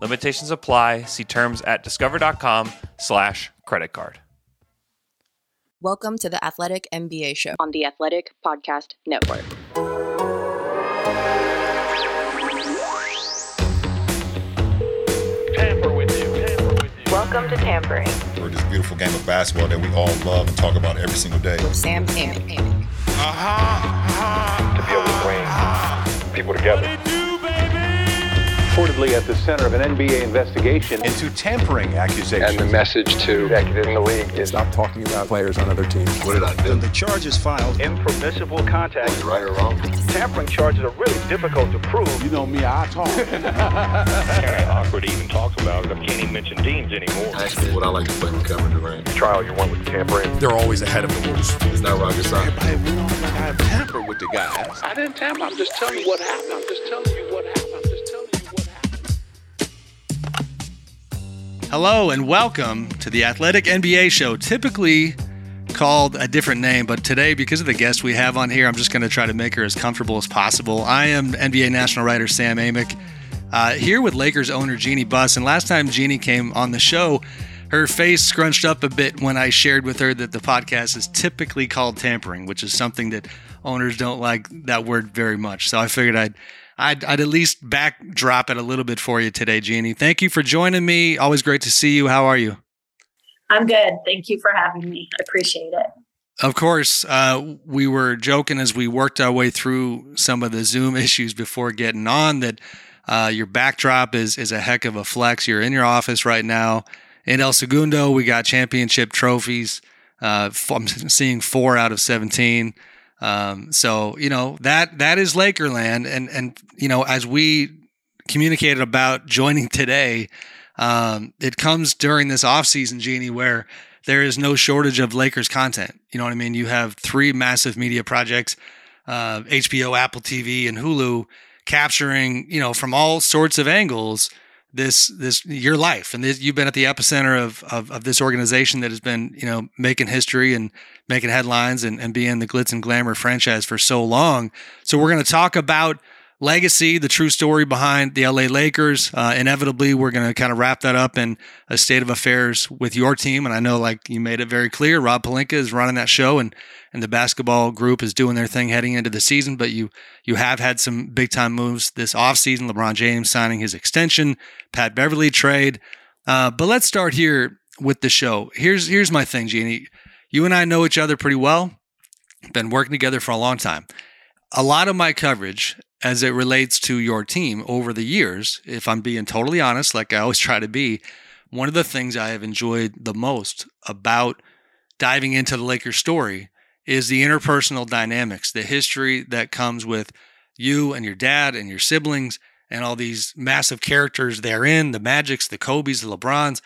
Limitations apply. See terms at discover.com slash credit card. Welcome to the Athletic NBA Show. on the Athletic Podcast Network. tamper with you. Tamper with you. Welcome to Tampering. for this beautiful game of basketball that we all love and talk about every single day. Sam Amick. To be able to bring people together. Reportedly at the center of an NBA investigation into tampering accusations. And the message to executives in the league is stop talking about players on other teams. What did I do? The charges filed. Impermissible contact. Right or wrong? Tampering charges are really difficult to prove. You know me, I talk. kind of awkward to even talk about it. I can't even mention teams anymore. Actually, what I like to play with Kevin Durant. Trial you won with tampering. They're always ahead of the rules. It's not rocket science. Hey, we don't like I tamper with the guys. I didn't tamper. I'm just telling you what happened. I'm just telling you what happened. Hello and welcome to the Athletic NBA Show, typically called a different name, but today, because of the guest we have on here, I'm just going to try to make her as comfortable as possible. I am NBA national writer Sam Amick, uh, here with Lakers owner Jeanie Buss. And last time Jeanie came on the show, her face scrunched up a bit when I shared with her that the podcast is typically called tampering, which is something that owners don't like that word very much. So I figured I'd I'd, I'd at least backdrop it a little bit for you today, Jeanie. Thank you for joining me. Always great to see you. How are you? I'm good. Thank you for having me. I appreciate it. Of course, uh, we were joking as we worked our way through some of the Zoom issues before getting on that uh, your backdrop is is a heck of a flex. You're in your office right now in El Segundo. We got championship trophies. Uh, I'm seeing four out of 17. Um, so you know that that is Lakerland, and and you know as we communicated about joining today, um, it comes during this offseason, Jeanie, where there is no shortage of Lakers content. You know what I mean? You have three massive media projects, uh, HBO, Apple TV, and Hulu, capturing you know from all sorts of angles this this your life. And this, you've been at the epicenter of, of of this organization that has been you know making history and making headlines and, and being the glitz and glamour franchise for so long. So we're going to talk about legacy the true story behind the la lakers. Uh, inevitably we're going to kind of wrap that up in a state of affairs with your team. And i know like you made it very clear rob pelinka is running that show and and the basketball group is doing their thing heading into the season. But you you have had some big time moves this offseason. Lebron james signing his extension pat beverley trade. Uh, but let's start here with the show. Here's here's my thing jeanie you and i know each other pretty well been working together for a long time. A lot of my coverage as it relates to your team over the years if i'm being totally honest like i always try to be one of the things i have enjoyed the most about diving into the lakers story is the interpersonal dynamics, the history that comes with you and your dad and your siblings and all these massive characters therein, the Magics, the Kobe's, the LeBrons.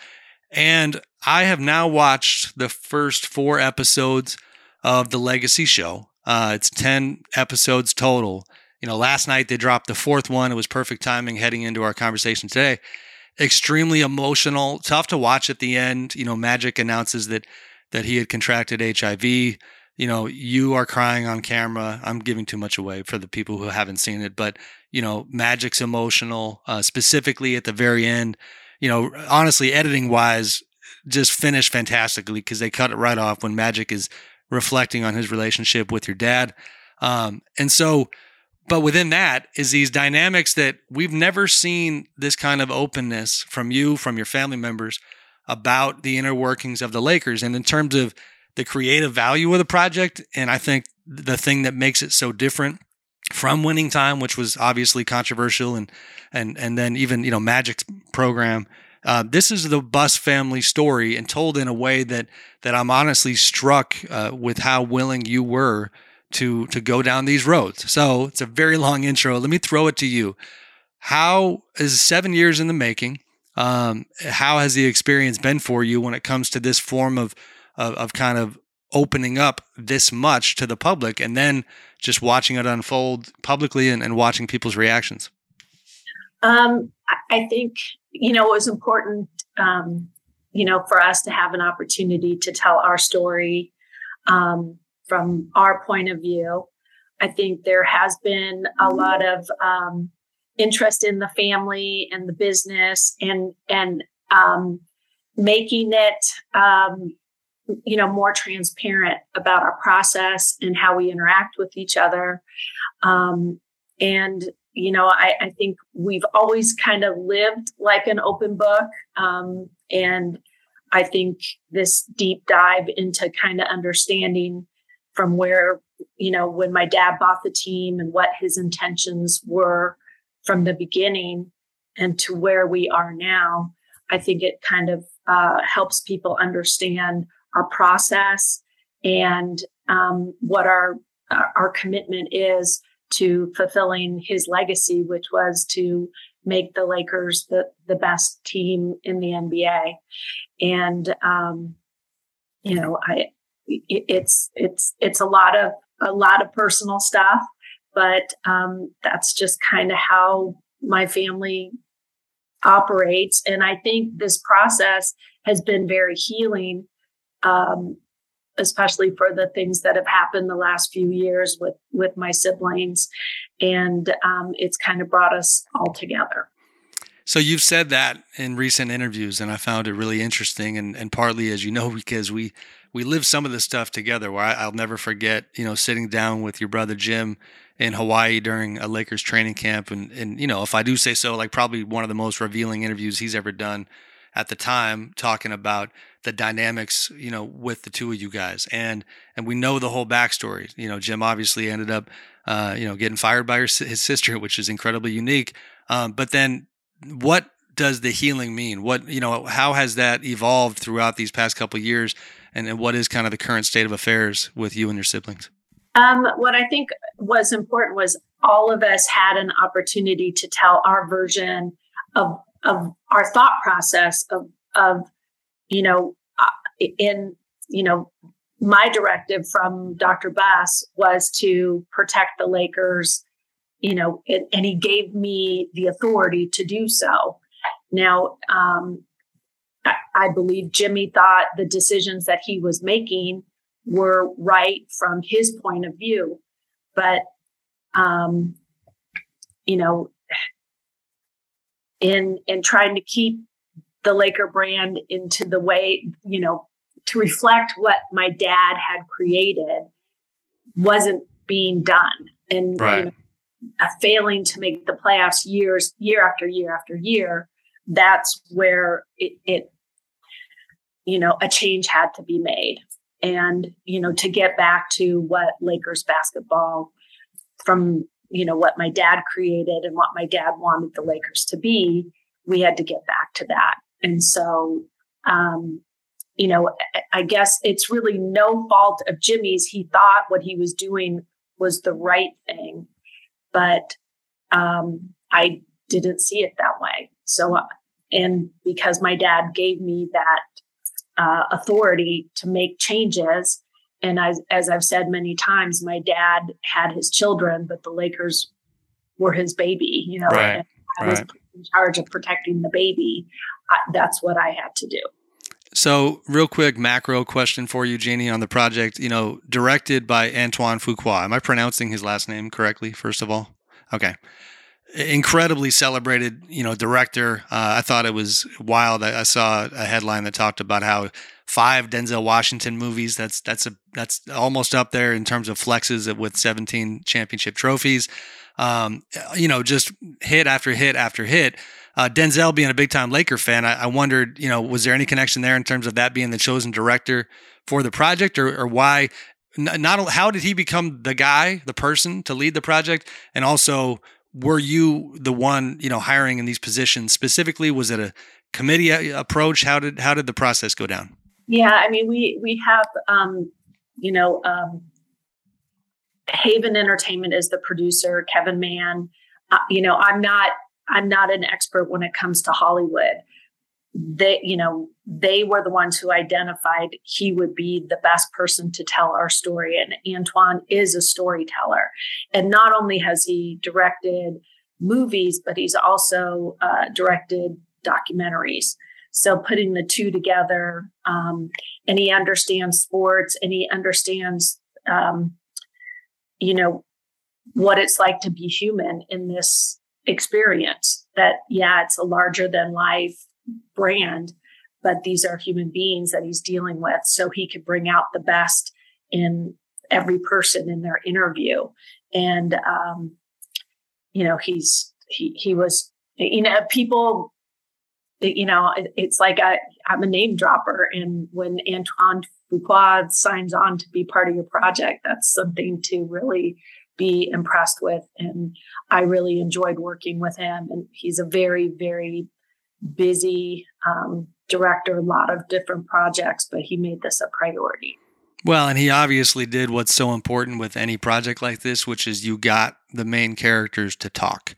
And I have now watched the first four episodes of the Legacy Show. Uh, it's 10 episodes total. You know, last night they dropped the fourth one. It was perfect timing heading into our conversation today. Extremely emotional, tough to watch at the end. You know, Magic announces that that he had contracted HIV you know, you are crying on camera. I'm giving too much away for the people who haven't seen it, but you know, Magic's emotional, uh, specifically at the very end. You know, honestly, editing wise, just finished fantastically because they cut it right off when Magic is reflecting on his relationship with your dad. Um, and so, but within that is these dynamics that we've never seen this kind of openness from you, from your family members about the inner workings of the Lakers. And in terms of the creative value of the project. And I think the thing that makes it so different from winning time, which was obviously controversial and and and then even you know Magic's program. Uh, this is the Buss family story and told in a way that that I'm honestly struck uh, with how willing you were to to go down these roads. So it's a very long intro. Let me throw it to you. How is seven years in the making? Um, how has the experience been for you when it comes to this form of, of, of kind of opening up this much to the public and then just watching it unfold publicly and, and watching people's reactions? Um, I think, you know, it was important, um, you know, for us to have an opportunity to tell our story um, from our point of view. I think there has been a lot of um, interest in the family and the business and, and, um, making it, um, you know, more transparent about our process and how we interact with each other. and you know, I, I, think we've always kind of lived like an open book. Um, and I think this deep dive into kind of understanding from where, you know, when my dad bought the team and what his intentions were from the beginning and to where we are now, I think it kind of uh, helps people understand our process and um, what our our commitment is to fulfilling his legacy, which was to make the Lakers the, the best team in the NBA. And, um, you know, I, it's, it's, it's a lot of, a lot of personal stuff, but, um, that's just kind of how my family operates. And I think this process has been very healing, um, especially for the things that have happened the last few years with with my siblings and um, it's kind of brought us all together so you've said that in recent interviews and i found it really interesting and, and partly as you know because we we live some of this stuff together where I, i'll never forget you know sitting down with your brother jim in hawaii during a lakers training camp and and you know if i do say so like probably one of the most revealing interviews he's ever done at the time talking about the dynamics, you know, with the two of you guys. And and we know the whole backstory. You know, Jim obviously ended up, uh, you know, getting fired by his sister, which is incredibly unique. Um, but then, what does the healing mean? What you know, how has that evolved throughout these past couple years? And, and what is kind of the current state of affairs with you and your siblings? Um, what I think was important was all of us had an opportunity to tell our version of of our thought process of of you know uh, in you know my directive from Dr. Buss was to protect the Lakers, you know, and, and he gave me the authority to do so. Now, um, I, I believe Jimmy thought the decisions that he was making were right from his point of view, but um, you know, in in trying to keep the Laker brand into the way, you know, to reflect what my dad had created wasn't being done. And right. you know, failing to make the playoffs years, year after year after year, that's where it, it, you know, a change had to be made. And, you know, to get back to what Lakers basketball from you know what my dad created and what my dad wanted the Lakers to be, we had to get back to that. And so, um, you know, I guess it's really no fault of Jimmy's. He thought what he was doing was the right thing, but um, I didn't see it that way. So, uh, and because my dad gave me that uh, authority to make changes, and as, as I've said many times, my dad had his children, but the Lakers were his baby. You know, right. I was in charge of protecting the baby. I, that's what I had to do. So, real quick macro question for you, Jeanie, on the project. You know, directed by Antoine Fuqua. Am I pronouncing his last name correctly? First of all, okay. Incredibly celebrated, you know, director. Uh, I thought it was wild. I, I saw a headline that talked about how five Denzel Washington movies. That's that's a that's almost up there in terms of flexes with 17 championship trophies. Um, you know, just hit after hit after hit. Uh, Denzel being a big time Laker fan, I, I, wondered, you know, was there any connection there in terms of that being the chosen director for the project, or, or why? Not how did he become the guy, the person to lead the project, and also were you the one, you know, hiring in these positions specifically? Was it a committee uh, approach? How did how did the process go down? Yeah, I mean, we we have, um, you know, um, Haven Entertainment is the producer. Kevin Mann. Uh, you know, I'm not I'm not an expert when it comes to Hollywood, they, you know, they were the ones who identified he would be the best person to tell our story. And Antoine is a storyteller. And not only has he directed movies, but he's also uh, directed documentaries. So putting the two together, um, and he understands sports and he understands, um, you know, what it's like to be human in this experience. That, yeah, it's a larger than life brand, but these are human beings that he's dealing with. So he could bring out the best in every person in their interview. And, um, you know, he's, he, he was, you know, people, you know, it, it's like I, I'm a name dropper. And when Antoine Fuqua signs on to be part of your project, that's something to really be impressed with. And I really enjoyed working with him. And he's a very, very busy um, director, a lot of different projects, but he made this a priority. Well, and he obviously did what's so important with any project like this, which is you got the main characters to talk.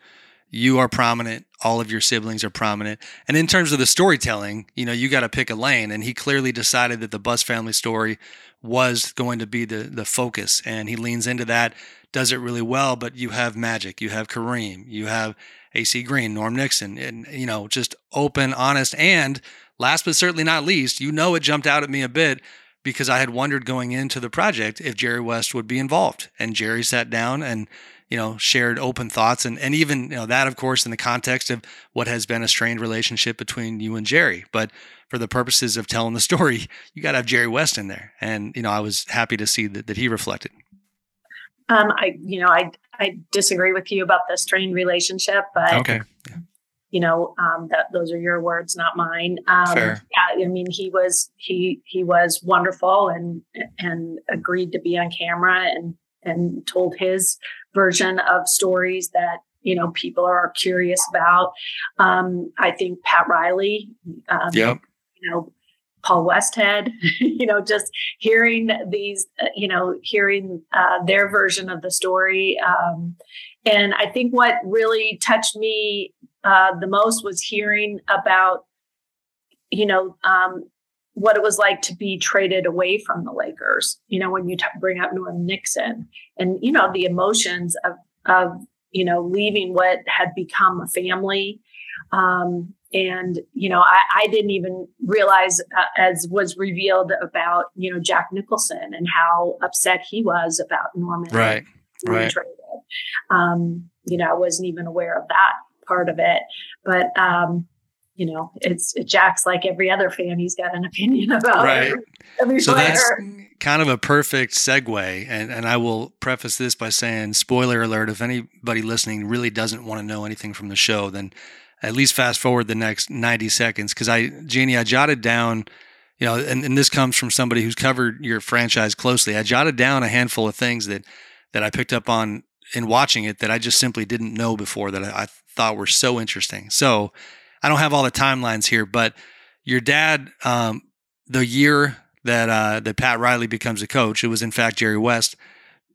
You are prominent, all of your siblings are prominent. And in terms of the storytelling, you know, you got to pick a lane. And he clearly decided that the Buss family story was going to be the the focus. And he leans into that, does it really well, but you have magic, you have Kareem, you have AC Green, Norm Nixon, and you know, just open, honest, and last but certainly not least, you know, it jumped out at me a bit because I had wondered going into the project if Jerry West would be involved, and Jerry sat down and you know shared open thoughts, and and even you know that of course in the context of what has been a strained relationship between you and Jerry, but for the purposes of telling the story, you got to have Jerry West in there, and you know I was happy to see that that he reflected. Um, I, you know, I I disagree with you about the strained relationship, but okay. Yeah. You know, um, that those are your words, not mine. Um, Fair. Yeah, I mean, he was he he was wonderful and and agreed to be on camera and and told his version of stories that you know people are curious about. Um, I think Pat Riley, um, yep. you know, Paul Westhead, you know, just hearing these, uh, you know, hearing uh, their version of the story. Um, and I think what really touched me uh, the most was hearing about, you know, um, what it was like to be traded away from the Lakers. You know, when you t- bring up Norm Nixon, and you know the emotions of of you know leaving what had become a family um, and you know I, I didn't even realize uh, as was revealed about you know Jack Nicholson and how upset he was about Norman right right. um, you know I wasn't even aware of that part of it. But um, you know it's Jack's like every other fan he's got an opinion about right. Every, every so player. that's kind of a perfect segue and and I will preface this by saying spoiler alert if anybody listening really doesn't want to know anything from the show then at least fast forward the next 90 seconds because I, Jeanie, I jotted down, you know, and, and this comes from somebody who's covered your franchise closely. I jotted down a handful of things that that I picked up on in watching it that I just simply didn't know before that I, I thought were so interesting. So I don't have all the timelines here, but your dad, um, the year that uh, that Pat Riley becomes a coach, it was in fact Jerry West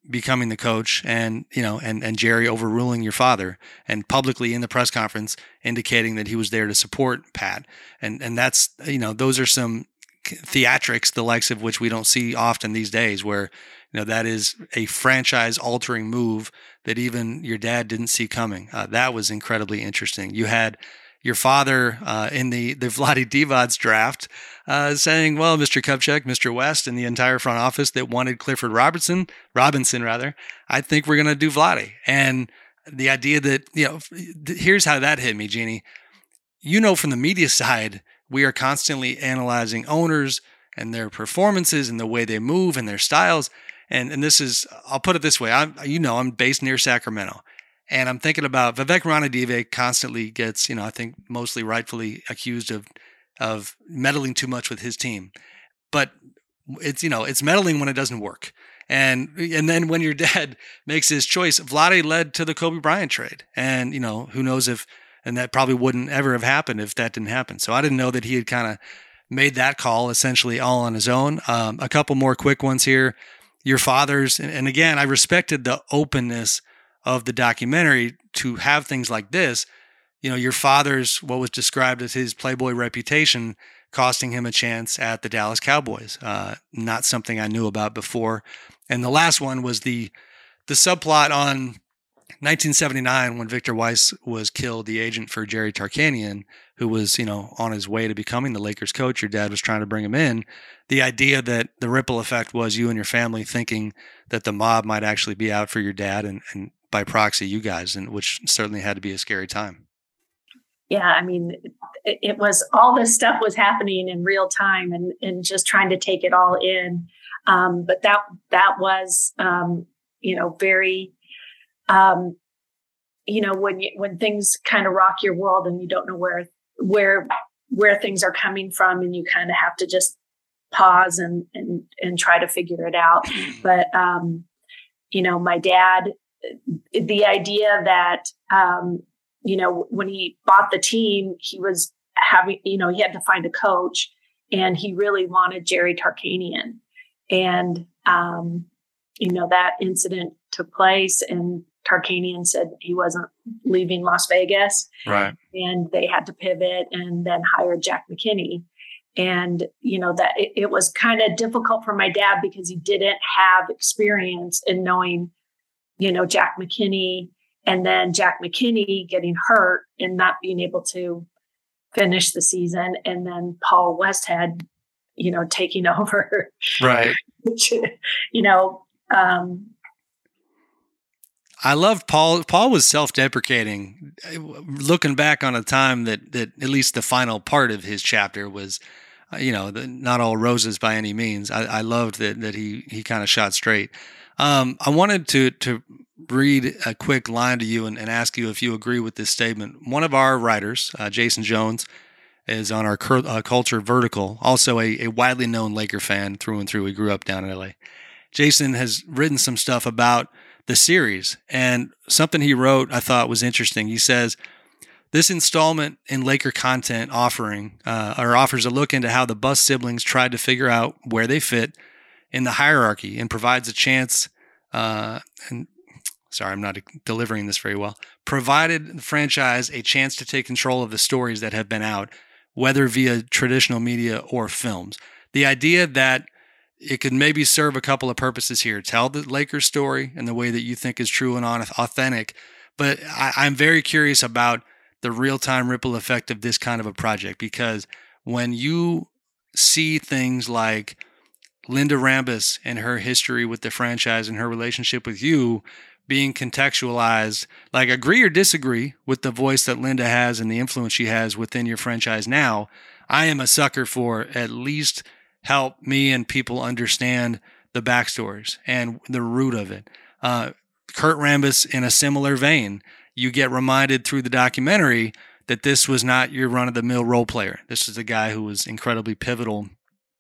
becoming the coach and you know and and Jerry overruling your father and publicly in the press conference indicating that he was there to support Pat. And and that's you know those are some theatrics the likes of which we don't see often these days where you know that is a franchise altering move that even your dad didn't see coming. Uh, that was incredibly interesting. You had your father uh, in the the Vlade Divac draft uh, saying, "Well, Mr. Kupchak, Mr. West, and the entire front office that wanted Clifford Robertson, Robinson rather, I think we're going to do Vlade." And the idea that you know, here's how that hit me, Jeanie. You know, from the media side, we are constantly analyzing owners and their performances and the way they move and their styles. And and this is, I'll put it this way: I'm, you know, I'm based near Sacramento. And I'm thinking about Vivek Ranadive constantly gets, you know, I think mostly rightfully accused of of meddling too much with his team. But it's, you know, it's meddling when it doesn't work. And and then when your dad makes his choice, Vlade led to the Kobe Bryant trade. And, you know, who knows if and that probably wouldn't ever have happened if that didn't happen. So I didn't know that he had kind of made that call essentially all on his own. Um, a couple more quick ones here. Your father's, and, and again, I respected the openness of the documentary to have things like this you know, your father's what was described as his playboy reputation costing him a chance at the Dallas Cowboys. Uh, not something I knew about before. And the last one was the the subplot on 1979 when Victor Weiss was killed, the agent for Jerry Tarkanian, who was, you know, on his way to becoming the Lakers coach. Your dad was trying to bring him in. The idea that the ripple effect was you and your family thinking that the mob might actually be out for your dad and, and by proxy you guys, and which certainly had to be a scary time. Yeah, I mean, it, it was all this stuff was happening in real time, and and just trying to take it all in. Um, but that that was, um, you know, very um, you know when you when things kind of rock your world and you don't know where where where things are coming from and you kind of have to just pause and and and try to figure it out but um you know my dad the idea that um you know when he bought the team he was having you know he had to find a coach and he really wanted Jerry Tarkanian and um you know that incident took place and Tarkanian said he wasn't leaving Las Vegas. Right. And they had to pivot and then hire Jack McKinney. And, you know, that it, it was kind of difficult for my dad because he didn't have experience in knowing, you know, Jack McKinney and then Jack McKinney getting hurt and not being able to finish the season. And then Paul Westhead, you know, taking over. Right. Which, you know, um, I love Paul. Paul was self-deprecating, looking back on a time that that at least the final part of his chapter was, uh, you know, the, not all roses by any means. I, I loved that that he he kind of shot straight. Um, I wanted to to read a quick line to you and, and, ask you if you agree with this statement. One of our writers, uh, Jason Jones, is on our cur- uh, culture vertical. Also, a, a widely known Laker fan through and through. He grew up down in LA. Jason has written some stuff about the series. And something he wrote I thought was interesting. He says, this installment in Laker content offering uh, or offers a look into how the Buss siblings tried to figure out where they fit in the hierarchy and provides a chance. Uh, and sorry, I'm not delivering this very well. Provided the franchise a chance to take control of the stories that have been out, whether via traditional media or films. The idea that it could maybe serve a couple of purposes here. Tell the Lakers story in the way that you think is true and authentic. But I, am very curious about the real time ripple effect of this kind of a project because when you see things like Linda Rambis and her history with the franchise and her relationship with you being contextualized, like agree or disagree with the voice that Linda has and the influence she has within your franchise now, I am a sucker for at least help me and people understand the backstories and the root of it. Uh, Kurt Rambis, in a similar vein, you get reminded through the documentary that this was not your run of the mill role player. This is a guy who was incredibly pivotal,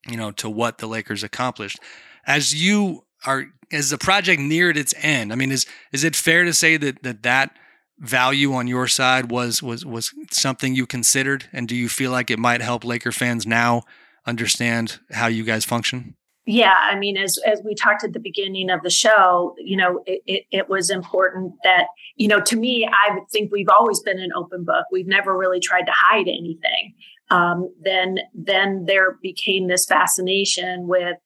you know, to what the Lakers accomplished. As you are, as the project neared its end, I mean, is is it fair to say that that that value on your side was was was something you considered, and do you feel like it might help Laker fans now understand how you guys function? Yeah, I mean, as as we talked at the beginning of the show, you know, it, it, it, was important that, you know, to me, I think we've always been an open book. We've never really tried to hide anything. Um, then then there became this fascination with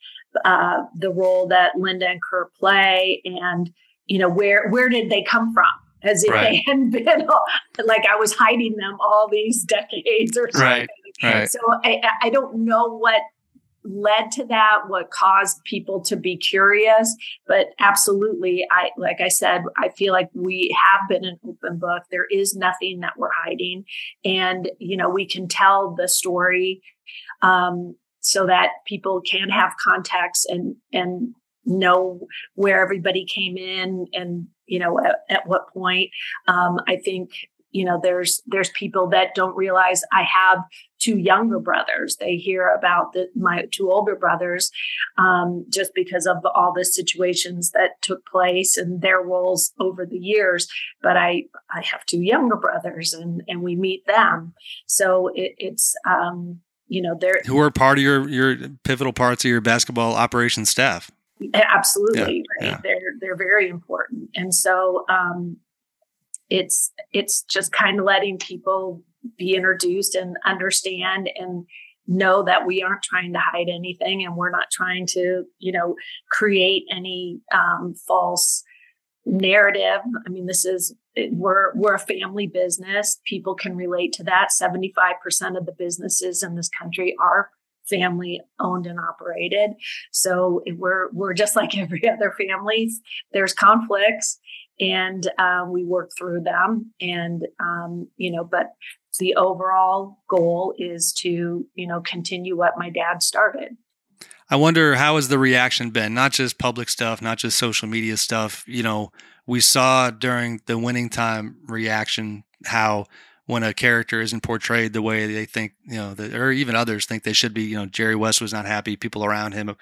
uh, the role that Linda and Kurt play, and you know, where where did they come from? As if right. they hadn't been like I was hiding them all these decades or something. Right. Right. So I, I don't know what led to that what caused people to be curious. But absolutely i like i said i feel like we have been an open book. There is nothing that we're hiding. And you know we can tell the story um, so that people can have context and and know where everybody came in and you know at, at what point. Um, i think you know there's there's people that don't realize i have two younger brothers. They hear about the, my two older brothers um, just because of all the situations that took place and their roles over the years. But i i have two younger brothers and and we meet them. So it, it's um, you know they're who are part of your your pivotal parts of your basketball operations staff. Absolutely yeah, right? Yeah. they're they're very important. And so um it's it's just kind of letting people be introduced and understand and know that we aren't trying to hide anything and we're not trying to you know create any um, false narrative. I mean this is we're we're a family business. People can relate to that. 75% of the businesses in this country are family owned and operated. So we're we're just like every other families. There's conflicts and uh, we work through them and um, you know but the overall goal is to you know continue what my dad started. I wonder how has the reaction been? Not just public stuff not just social media stuff. You know we saw during the winning time reaction how when a character isn't portrayed the way they think you know or even others think they should be you know jerry west was not happy people around him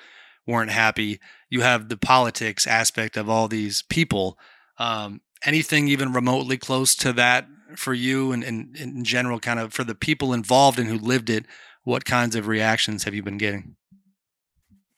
weren't happy. You have the politics aspect of all these people um, anything even remotely close to that for you and, and, in general, kind of for the people involved and who lived it? What kinds of reactions have you been getting?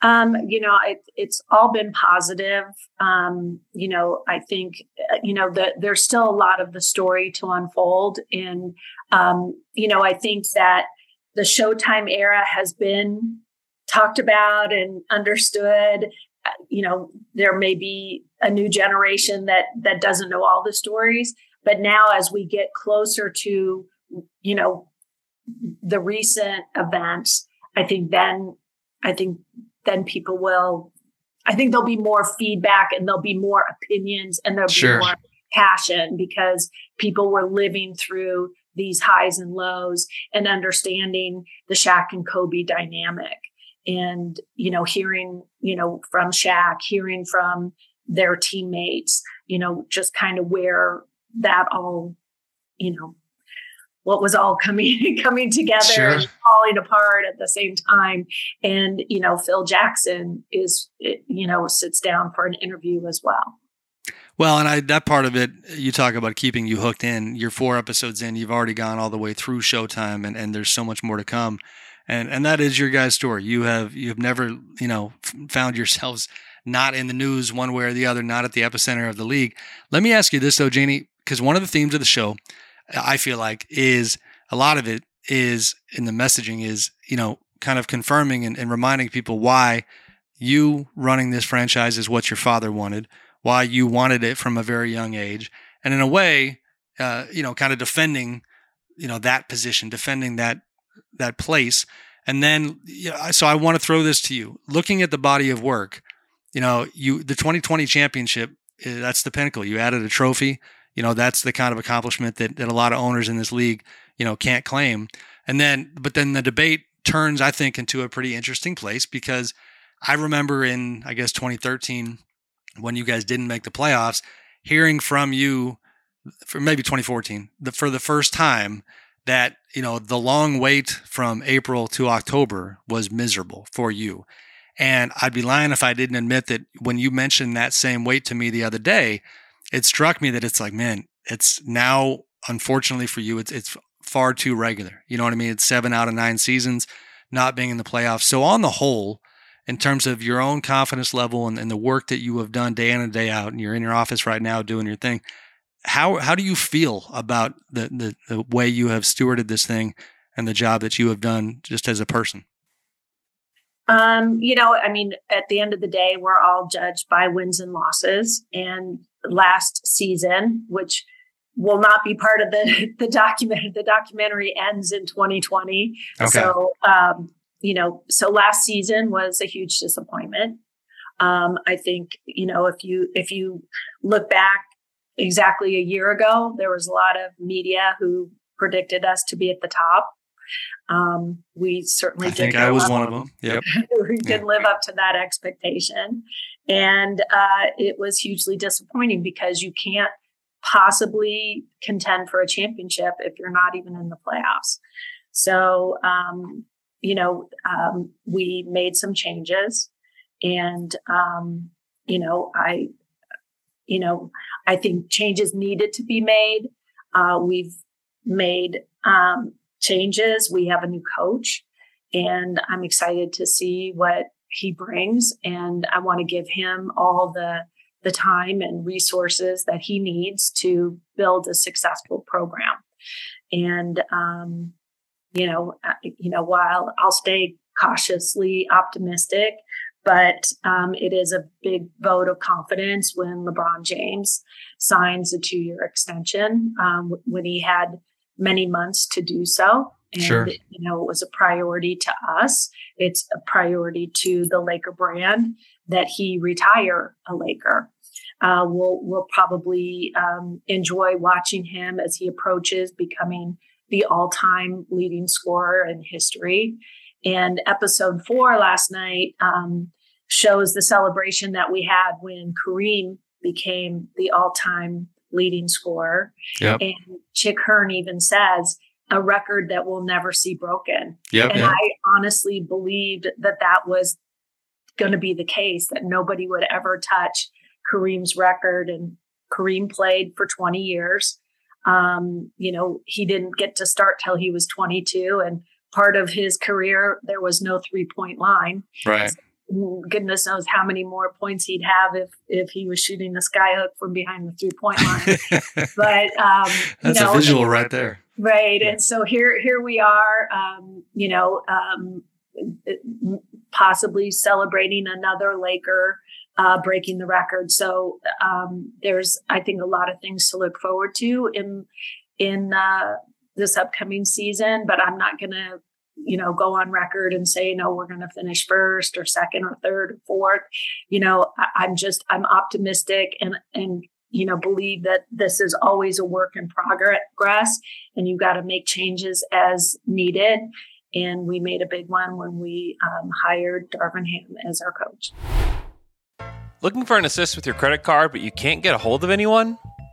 Um, you know, it, it's all been positive. Um, you know, I think, uh, you know, that there's still a lot of the story to unfold. And, um, you know, I think that the Showtime era has been talked about and understood you know there may be a new generation that that doesn't know all the stories but now as we get closer to you know the recent events i think then i think then people will i think there'll be more feedback and there'll be more opinions and there'll sure. be more passion because people were living through these highs and lows and understanding the Shaq and Kobe dynamic and you know hearing you know from Shaq, hearing from their teammates, you know, just kind of where that all, you know, what was all coming coming together sure. and falling apart at the same time. And you know, Phil Jackson is you know sits down for an interview as well. Well, and I that part of it, you talk about keeping you hooked in. You're four episodes in. You've already gone all the way through Showtime, and and there's so much more to come and and that is your guys' story. You have you have never you know found yourselves not in the news one way or the other, not at the epicenter of the league. Let me ask you this though, Jeanie, because one of the themes of the show, I feel like, is a lot of it is in the messaging is you know kind of confirming and, and reminding people why you running this franchise is what your father wanted, why you wanted it from a very young age, and in a way, uh, you know, kind of defending you know that position, defending that that place. And then, so I want to throw this to you. Looking at the body of work, you know, you the 2020 championship, eh, that's the pinnacle. You added a trophy. You know, that's the kind of accomplishment that, that a lot of owners in this league, you know, can't claim. And then, but then the debate turns, I think, into a pretty interesting place because I remember in, I guess, 2013, when you guys didn't make the playoffs, hearing from you, for maybe 2014, the, for the first time, that you know the long wait from April to October was miserable for you. And I'd be lying if I didn't admit that when you mentioned that same wait to me the other day, it struck me that it's like, man, it's now unfortunately for you, it's it's far too regular. You know what I mean? It's seven out of nine seasons not being in the playoffs. So on the whole, in terms of your own confidence level and, and the work that you have done day in and day out, and you're in your office right now doing your thing, how how do you feel about the, the the way you have stewarded this thing and the job that you have done just as a person? Um, you know, I mean, at the end of the day, we're all judged by wins and losses. And last season, which will not be part of the the document, the documentary ends in 2020. Okay. So, um, you know, so last season was a huge disappointment. Um, I think you know if you if you look back exactly a year ago, there was a lot of media who predicted us to be at the top. Um, we certainly I think I was one of them. Yep. we did live up to that expectation. And uh, it was hugely disappointing because you can't possibly contend for a championship if you're not even in the playoffs. So, um, you know, um, we made some changes and, um, you know, I, you know, I think changes needed to be made. Uh, we've made um, changes. We have a new coach, and I'm excited to see what he brings. And I want to give him all the the time and resources that he needs to build a successful program. And um, you know, uh, you know, while I'll stay cautiously optimistic, but um, it is a big vote of confidence when LeBron James signs a two-year extension um, when he had many months to do so. And, sure. you know, it was a priority to us. It's a priority to the Laker brand that he retire a Laker. Uh, we'll we'll probably um, enjoy watching him as he approaches becoming the all-time leading scorer in history. And episode four last night um, shows the celebration that we had when Kareem became the all-time leading scorer. Yep. And Chick Hearn even says a record that we'll never see broken. Yep, and yep. I honestly believed that that was going to be the case, that nobody would ever touch Kareem's record. And Kareem played for 20 years. Um, you know, he didn't get to start till he was 22. And part of his career, there was no three point line. Right. Goodness knows how many more points he'd have if if he was shooting the skyhook from behind the three point line. but um, That's you know, a visual right there. Right. And so here, here we are, um, you know, um, possibly celebrating another Laker, uh, breaking the record. So, um, there's, I think a lot of things to look forward to in, in, uh, this upcoming season, but I'm not going to, you know, go on record and say, no, we're going to finish first or second or third or fourth. You know, I, I'm just, I'm optimistic and, and you know believe that this is always a work in progress and you've got to make changes as needed and we made a big one when we um, hired darvin ham as our coach Looking for an assist with your credit card, but you can't get a hold of anyone?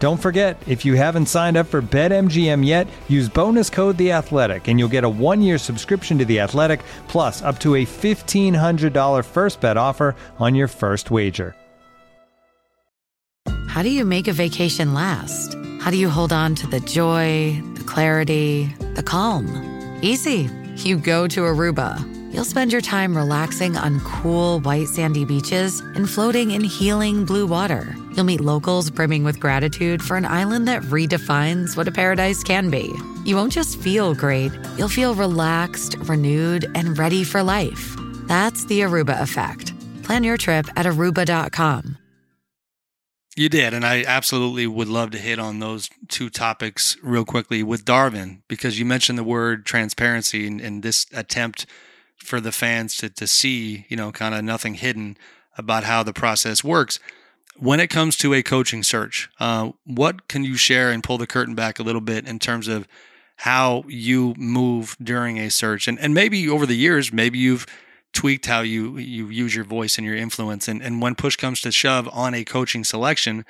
Don't forget, if you haven't signed up for BetMGM yet, use bonus code The Athletic, and you'll get a one-year subscription to The Athletic, plus up to a fifteen hundred dollar first bet offer on your first wager. How do you make a vacation last? How do you hold on to the joy, the clarity, the calm? Easy. You go to Aruba. You'll spend your time relaxing on cool, white, sandy beaches and floating in healing blue water. You'll meet locals brimming with gratitude for an island that redefines what a paradise can be. You won't just feel great, you'll feel relaxed, renewed, and ready for life. That's the Aruba effect. Plan your trip at aruba.com. You did, and I absolutely would love to hit on those two topics real quickly with Darvin because you mentioned the word transparency and, and this attempt for the fans to to see, you know, kind of nothing hidden about how the process works. When it comes to a coaching search, uh, what can you share and pull the curtain back a little bit in terms of how you move during a search, and and maybe over the years, maybe you've tweaked how you you use your voice and your influence, and and when push comes to shove on a coaching selection,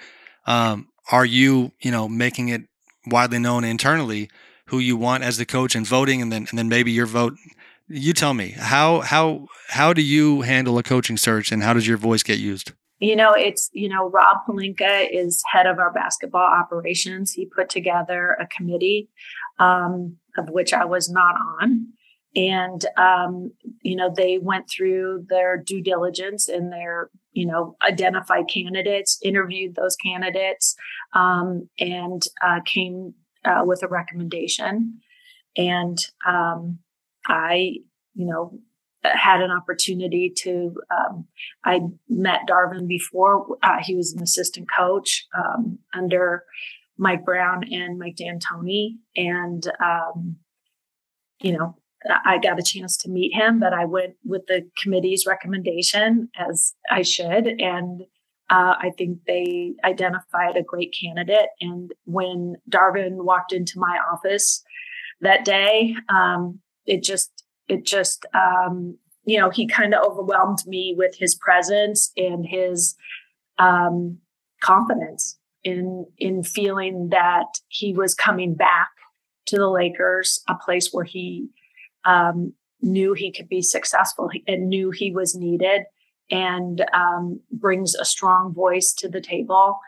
um, are you you know making it widely known internally who you want as the coach and voting, and then and then maybe your vote. You tell me how how how do you handle a coaching search, and how does your voice get used? You know, it's, you know, Rob Pelinka is head of our basketball operations. He put together a committee um, of which I was not on. And, um, you know, they went through their due diligence and their, you know, identified candidates, interviewed those candidates, um, and uh, came uh, with a recommendation. And um, I, you know, had an opportunity to um, i met darvin before uh, he was an assistant coach um, under mike brown and mike d'antoni. And um, you know i got a chance to meet him but i went with the committee's recommendation as i should. And uh, i think they identified a great candidate. And when darvin walked into my office that day um, it just it just um, you know he kind of overwhelmed me with his presence and his um, confidence in in feeling that he was coming back to the Lakers, a place where he um, knew he could be successful and knew he was needed, and um, brings a strong voice to the table.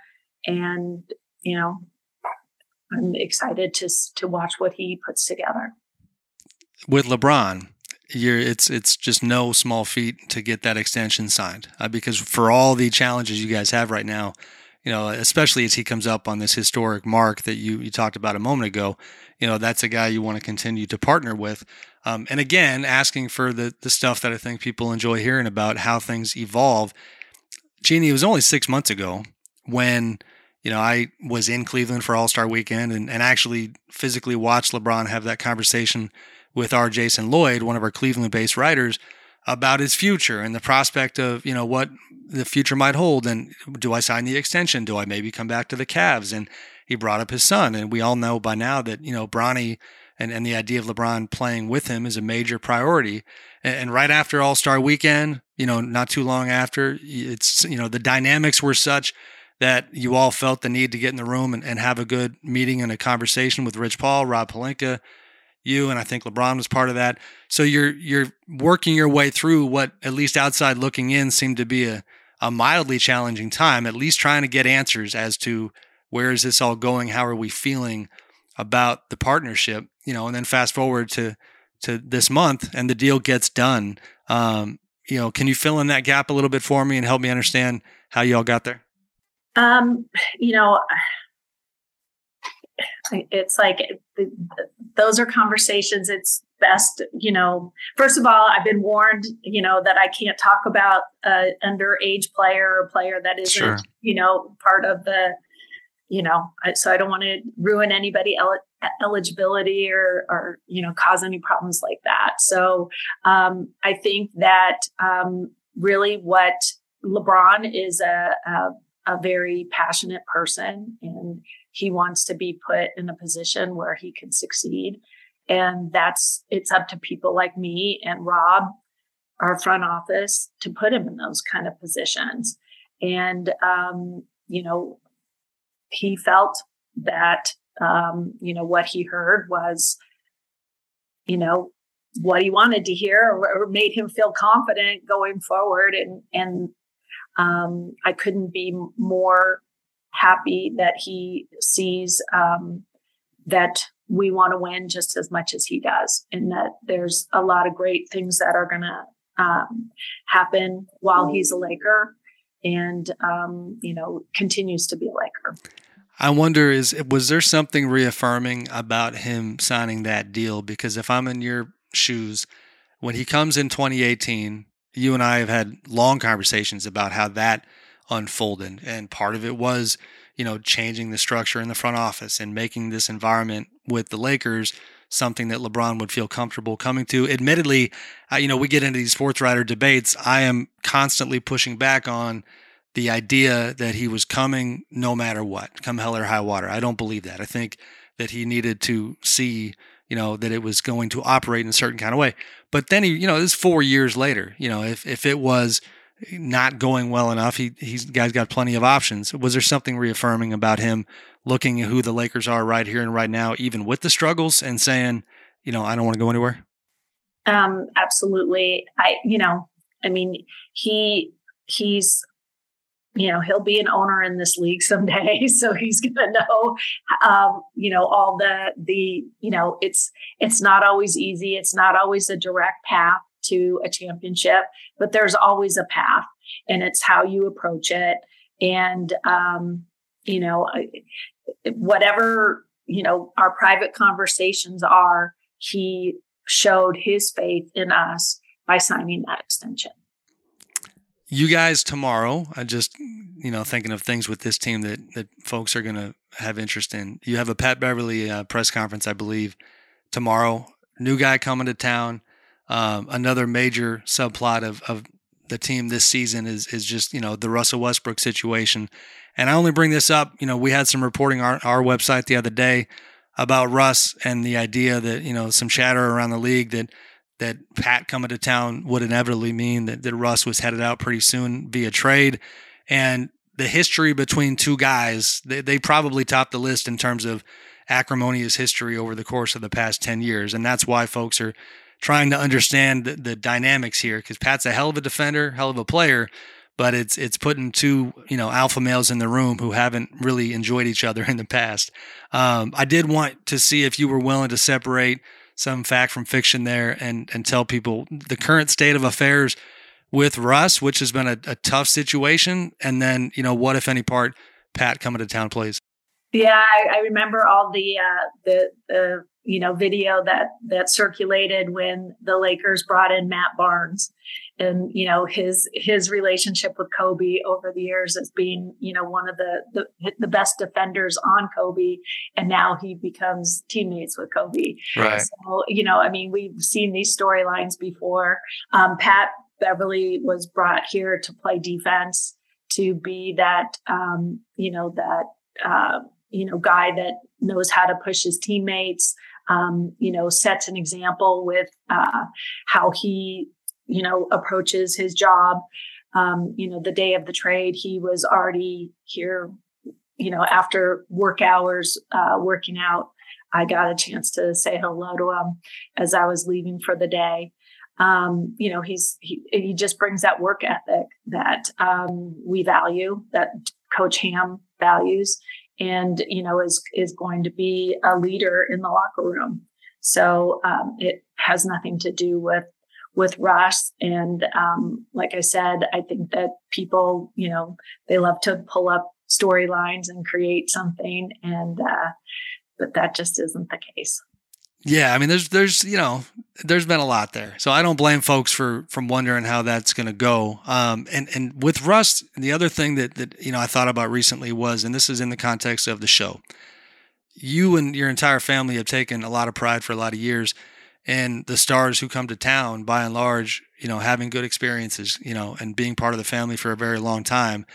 And you know, I'm excited to to watch what he puts together with LeBron, it's it's just no small feat to get that extension signed uh, because for all the challenges you guys have right now, you know, especially as he comes up on this historic mark that you you talked about a moment ago, you know, that's a guy you want to continue to partner with. Um, and again, asking for the the stuff that I think people enjoy hearing about how things evolve. Jeanie, it was only six months ago when you know, I was in Cleveland for All Star Weekend and, and actually physically watched LeBron have that conversation with our Jason Lloyd, one of our Cleveland based writers, about his future and the prospect of, you know, what the future might hold. And do I sign the extension? Do I maybe come back to the Cavs? And he brought up his son. And we all know by now that, you know, Bronny and, and the idea of LeBron playing with him is a major priority. And, and right after All Star weekend, you know, not too long after, it's, you know, the dynamics were such that you all felt the need to get in the room and, and have a good meeting and a conversation with Rich Paul, Rob Pelinka, you and I think LeBron was part of that. So you're you're working your way through what at least outside looking in seemed to be a, a mildly challenging time, at least trying to get answers as to where is this all going? How are we feeling about the partnership? You know, and then fast forward to to this month and the deal gets done. Um, you know, can you fill in that gap a little bit for me and help me understand how y'all got there? Um, you know, it's like those are conversations it's best you know first of all i've been warned you know that i can't talk about an underage player or player that isn't sure. you know part of the you know so i don't want to ruin anybody el- eligibility or or you know cause any problems like that so um, i think that um, really what lebron is a, a a very passionate person and he wants to be put in a position where he can succeed. And that's, it's up to people like me and Rob, our front office, to put him in those kind of positions. And, um, you know, he felt that, um, you know, what he heard was, you know, what he wanted to hear or, made him feel confident going forward. And, and, um, I couldn't be more happy that he sees um, that we want to win just as much as he does, and that there's a lot of great things that are going to um, happen while he's a Laker, and um, you know continues to be a Laker. I wonder is was there something reaffirming about him signing that deal? Because if I'm in your shoes, when he comes in 2018, you and I have had long conversations about how that unfolded. And part of it was, you know, changing the structure in the front office and making this environment with the Lakers something that LeBron would feel comfortable coming to. Admittedly, uh, you know, we get into these sports writer debates. I am constantly pushing back on the idea that he was coming no matter what, come hell or high water. I don't believe that. I think that he needed to see, you know, that it was going to operate in a certain kind of way. But then he, you know, this four years later, you know, if if it was not going well enough, he he's guy's got plenty of options. Was there something reaffirming about him looking at who the Lakers are right here and right now, even with the struggles, and saying, you know, I don't want to go anywhere? Um, absolutely. I, you know, I mean, he he's you know he'll be an owner in this league someday so he's to know um, you know all the the you know it's it's not always easy it's not always a direct path to a championship but there's always a path and it's how you approach it and um, you know whatever you know our private conversations are he showed his faith in us by signing that extension you guys tomorrow, I just, you know, thinking of things with this team that, that folks are going to have interest in. You have a Pat Beverley uh, press conference, I believe, tomorrow. New guy coming to town. Um, another major subplot of, of the team this season is is just you know the Russell Westbrook situation, and I only bring this up. You know, we had some reporting on our, website the other day about Russ and the idea that you know some chatter around the league that that Pat coming to town would inevitably mean that, that Russ was headed out pretty soon via trade. And the history between two guys, they, they probably top the list in terms of acrimonious history over the course of the past 10 years. And that's why folks are trying to understand the, the dynamics here because Pat's a hell of a defender, hell of a player, but it's it's putting two you know alpha males in the room who haven't really enjoyed each other in the past. Um, I did want to see if you were willing to separate some fact from fiction there and and tell people the current state of affairs with Russ, which has been a, a tough situation, and then you know what if any part Pat coming to town plays. Yeah, I, I remember all the uh, the the you know video that that circulated when the Lakers brought in Matt Barnes, and you know his his relationship with Kobe over the years as being you know one of the the, the best defenders on Kobe, and now he becomes teammates with Kobe. Right. So you know, I mean, we've seen these storylines before. Um, Pat Beverley was brought here to play defense, to be that um, you know that. Uh, you know, guy that knows how to push his teammates, um, you know, sets an example with uh, how he, you know, approaches his job. Um, you know, the day of the trade, he was already here, you know, after work hours, uh, working out. I got a chance to say hello to him as I was leaving for the day. Um, you know, he's he, he just brings that work ethic that um, we value, that Coach Ham values, and you know is is going to be a leader in the locker room. So um, it has nothing to do with with Russ. And um, like I said, I think that people, you know, they love to pull up storylines and create something, and uh, but that just isn't the case. Yeah, I mean, there's there's you know there's been a lot there, so I don't blame folks for from wondering how that's going to go. Um, and and with Russ, the other thing that that you know I thought about recently was, and this is in the context of the show, you and your entire family have taken a lot of pride for a lot of years, and the stars who come to town, by and large, you know, having good experiences, you know, and being part of the family for a very long time,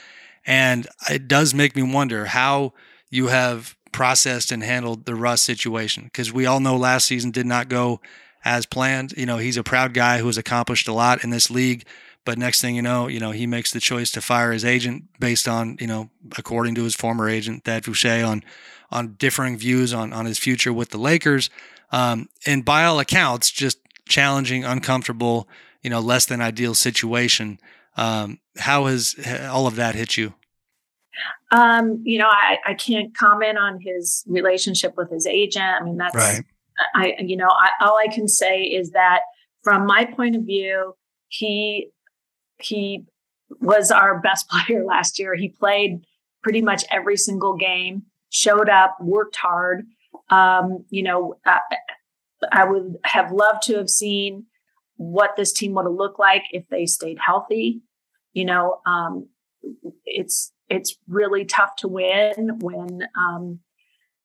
and it does make me wonder how you have processed and handled the Russ situation because we all know last season did not go as planned. You know, he's a proud guy who has accomplished a lot in this league. But next thing you know, you know, he makes the choice to fire his agent based on, you know, according to his former agent, Thad Foucher, on on differing views on on his future with the Lakers. Um, and by all accounts, just challenging, uncomfortable, you know, less than ideal situation. Um, how has all of that hit you? Um, you know, I, I can't comment on his relationship with his agent. I mean, that's right. I, you know, I, all I can say is that from my point of view, he he was our best player last year. He played pretty much every single game, showed up, worked hard. Um, you know, I, I would have loved to have seen what this team would have looked like if they stayed healthy. You know, um, it's it's really tough to win when um,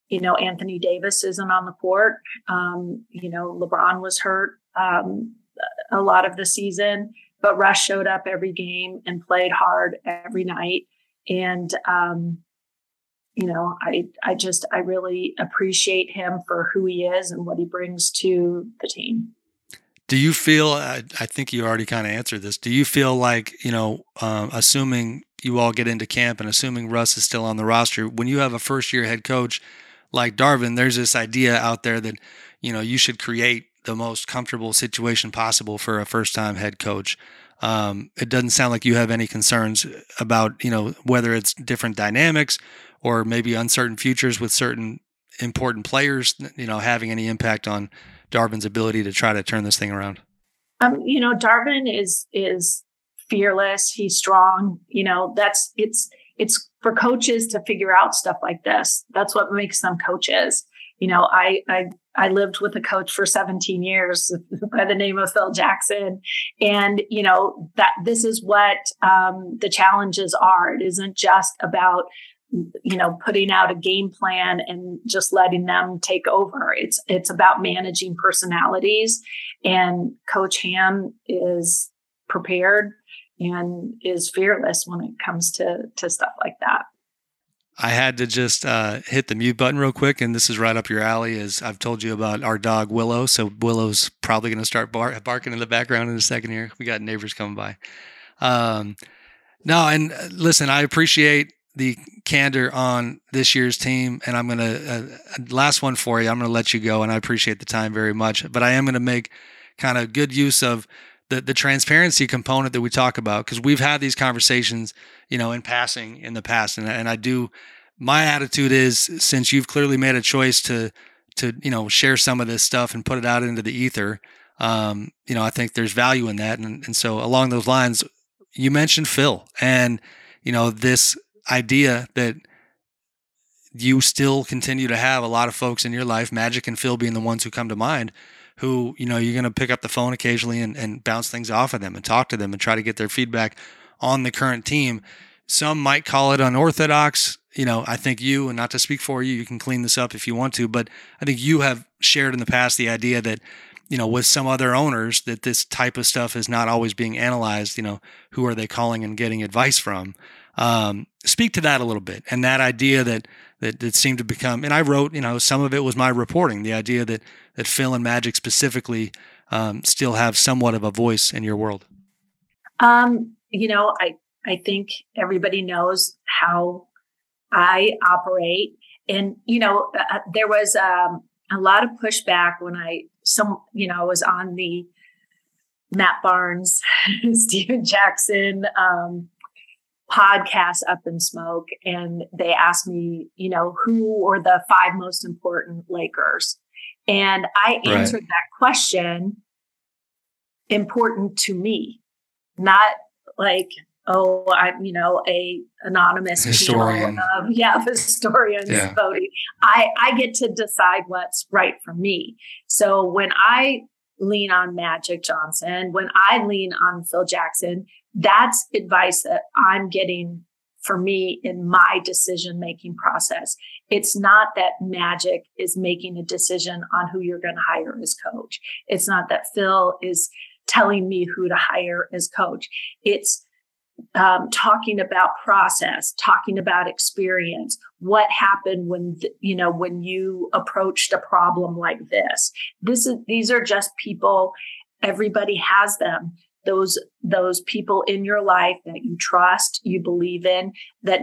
you know Anthony Davis isn't on the court. Um, you know LeBron was hurt um, a lot of the season, but Russ showed up every game and played hard every night. And, um, you know, I, I just, I really appreciate him for who he is and what he brings to the team. Do you feel, I, I think you already kind of answered this. Do you feel like, you know, um, assuming you all get into camp and assuming Russ is still on the roster, when you have a first year head coach like Darvin, there's this idea out there that, you know, you should create the most comfortable situation possible for a first time head coach. Um, it doesn't sound like you have any concerns about, you know, whether it's different dynamics or maybe uncertain futures with certain important players, you know, having any impact on Darvin's ability to try to turn this thing around. Um, you know, Darvin is is fearless. He's strong. You know, that's it's it's for coaches to figure out stuff like this. That's what makes them coaches. You know, I I I lived with a coach for 17 years by the name of Phil Jackson. And, you know, that this is what um, the challenges are. It isn't just about, you know, putting out a game plan and just letting them take over. It's, it's about managing personalities. And Coach Ham is prepared and is fearless when it comes to, to stuff like that. I had to just uh, hit the mute button real quick, and this is right up your alley. As I've told you about our dog Willow, so Willow's probably going to start bar- barking in the background in a second here. We got neighbors coming by. Um, no, and uh, listen, I appreciate the candor on this year's team, and I'm going to uh, last one for you. I'm going to let you go, and I appreciate the time very much. But I am going to make kind of good use of the the transparency component that we talk about because we've had these conversations, you know, in passing in the past, and and I do. My attitude is since you've clearly made a choice to to you know share some of this stuff and put it out into the ether, um, you know, I think there's value in that, and and so along those lines, you mentioned Phil, and you know this idea that you still continue to have a lot of folks in your life, Magic and Phil being the ones who come to mind, who, you know, you're going to pick up the phone occasionally and, and bounce things off of them and talk to them and try to get their feedback on the current team. Some might call it unorthodox. You know, I think you, and not to speak for you, you can clean this up if you want to, but I think you have shared in the past the idea that, you know, with some other owners, that this type of stuff is not always being analyzed. You know, who are they calling and getting advice from? Um, speak to that a little bit and that idea that that that seemed to become. And I wrote, you know, some of it was my reporting. The idea that that Phil and Magic specifically um, still have somewhat of a voice in your world. Um, you know, I I think everybody knows how I operate, and you know, uh, uh there was um, a lot of pushback when I some you know was on the Matt Barnes, Stephen Jackson, um, podcast Up in Smoke, and they asked me, you know, who are the five most important Lakers? And I answered right. that question important to me, not like, oh, I'm, you know, a anonymous historian. Of, yeah, historian yeah. voting. I, I get to decide what's right for me. So when I lean on Magic Johnson, when I lean on Phil Jackson, that's advice that I'm getting for me in my decision making process. It's not that magic is making a decision on who you're going to hire as coach. It's not that Phil is telling me who to hire as coach. It's um, talking about process, talking about experience. What happened when you know when you approached a problem like this? This is these are just people. Everybody has them those those people in your life that you trust you believe in that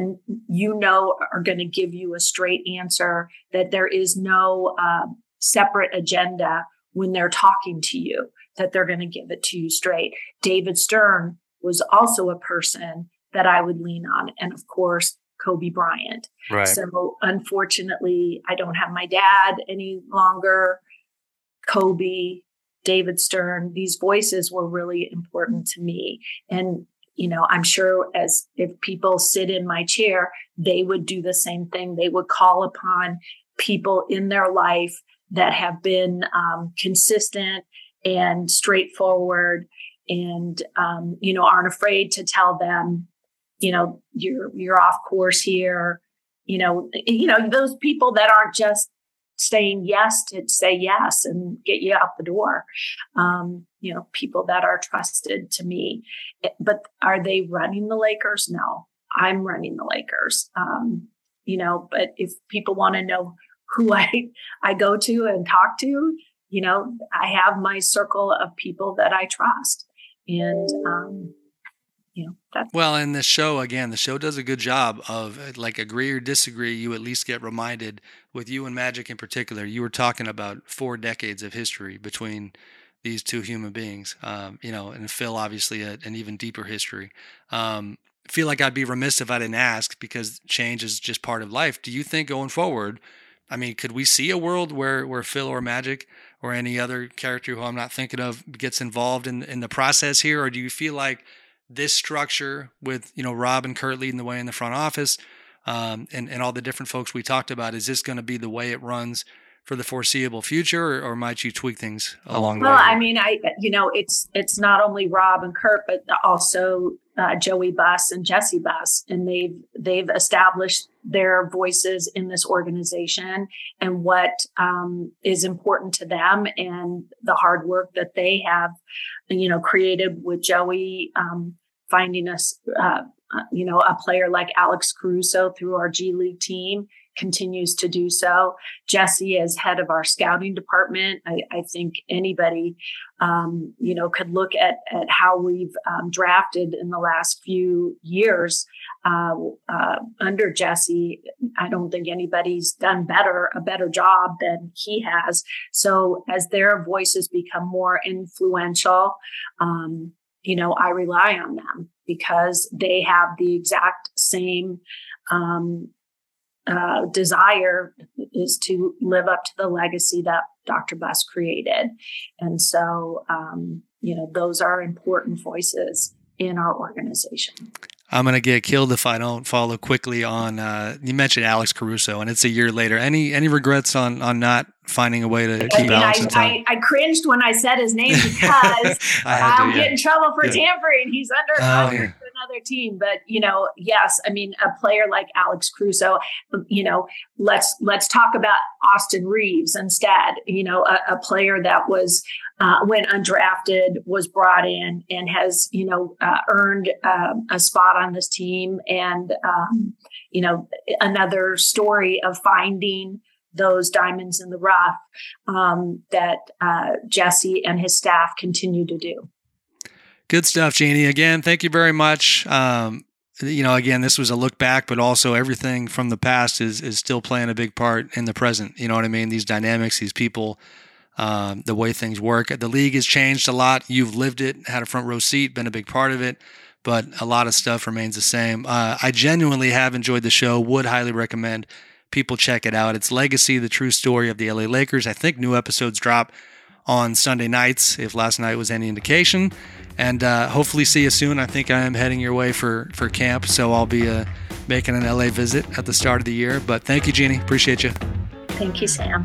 you know are going to give you a straight answer that there is no uh, separate agenda when they're talking to you that they're going to give it to you straight. David stern was also a person that i would lean on and of course kobe bryant. Right. so unfortunately i don't have my dad any longer. Kobe David Stern, these voices were really important to me. And, you know, I'm sure as if people sit in my chair, they would do the same thing. They would call upon people in their life that have been um, consistent and straightforward and, um, you know, aren't afraid to tell them, you know, you're, you're off course here. You know, you know, those people that aren't just saying yes to say yes and get you out the door. Um, you know, people that are trusted to me. But are they running the Lakers? No, I'm running the Lakers. Um, you know, but if people want to know who I I go to and talk to, you know, I have my circle of people that I trust, and um, you know, that's well, in the show again, the show does a good job of uh, like agree or disagree. You at least get reminded with you and Magic in particular. You were talking about four decades of history between these two human beings. Um, you know, and Phil obviously a, an even deeper history. Um, feel like I'd be remiss if I didn't ask because change is just part of life. Do you think going forward? I mean, could we see a world where where Phil or Magic or any other character who I'm not thinking of gets involved in in the process here, or do you feel like this structure with you know Rob and Kurt leading the way in the front office, um, and and all the different folks we talked about, is this going to be the way it runs for the foreseeable future, or, or might you tweak things along well, the way? Well, I mean, I you know, it's it's not only Rob and Kurt, but also uh, Joey Buss and Jesse Buss, and they've they've established their voices in this organization and what um, is important to them, and the hard work that they have, you know, created with Joey um, finding us, uh, you know, a player like Alex Caruso through our G League team continues to do so. Jesse, as head of our scouting department, I, I think anybody, um, you know, could look at at how we've um, drafted in the last few years uh, uh, under Jesse. I don't think anybody's done better a better job than he has. So as their voices become more influential. Um, you know, I rely on them because they have the exact same um, uh, desire is to live up to the legacy that Dr. Buss created. And so, um, you know, those are important voices in our organization. I'm gonna get killed if I don't follow quickly on. Uh, you mentioned Alex Caruso, and it's a year later. Any any regrets on on not finding a way to keep I mean, Alex I, in town? I, I cringed when I said his name because I'll get in trouble for Yeah. tampering. He's under Oh, yeah. Another team, but you know, yes, I mean, a player like Alex Caruso, you know, let's let's talk about Austin Reaves instead. You know, a, a player that was uh, when undrafted was brought in and has you know uh, earned um, a spot on this team, and um, you know, another story of finding those diamonds in the rough um, that uh, Jesse and his staff continue to do. Good stuff, Jeanie. Again, thank you very much. Um, you know, again, this was a look back, but also everything from the past is is still playing a big part in the present. You know what I mean? These dynamics, these people, um, the way things work. The league has changed a lot. You've lived it, had a front row seat, been a big part of it, but a lot of stuff remains the same. Uh, I genuinely have enjoyed the show. Would highly recommend people check it out. It's Legacy, the true story of the LA Lakers. I think new episodes drop on Sunday nights, if last night was any indication. And uh, hopefully see you soon. I think I am heading your way for for camp, so I'll be uh, making an LA visit at the start of the year. But thank you, Jeanie. Appreciate you. Thank you, Sam.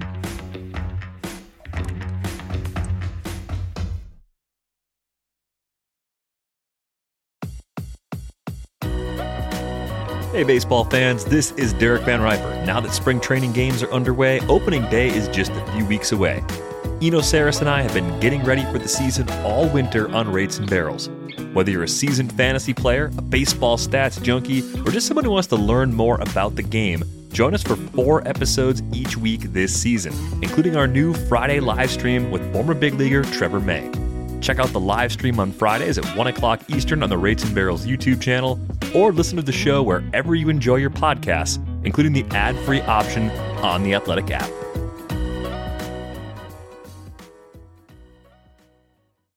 Hey, baseball fans, this is Derek Van Riper. Now that spring training games are underway, opening day is just a few weeks away. Eno Sarris and I have been getting ready for the season all winter on Rates and Barrels. Whether you're a seasoned fantasy player, a baseball stats junkie, or just someone who wants to learn more about the game, join us for four episodes each week this season, including our new Friday live stream with former big leaguer Trevor May. Check out the live stream on Fridays at 1 o'clock Eastern on the Rates and Barrels YouTube channel, or listen to the show wherever you enjoy your podcasts, including the ad free option on the Athletic app.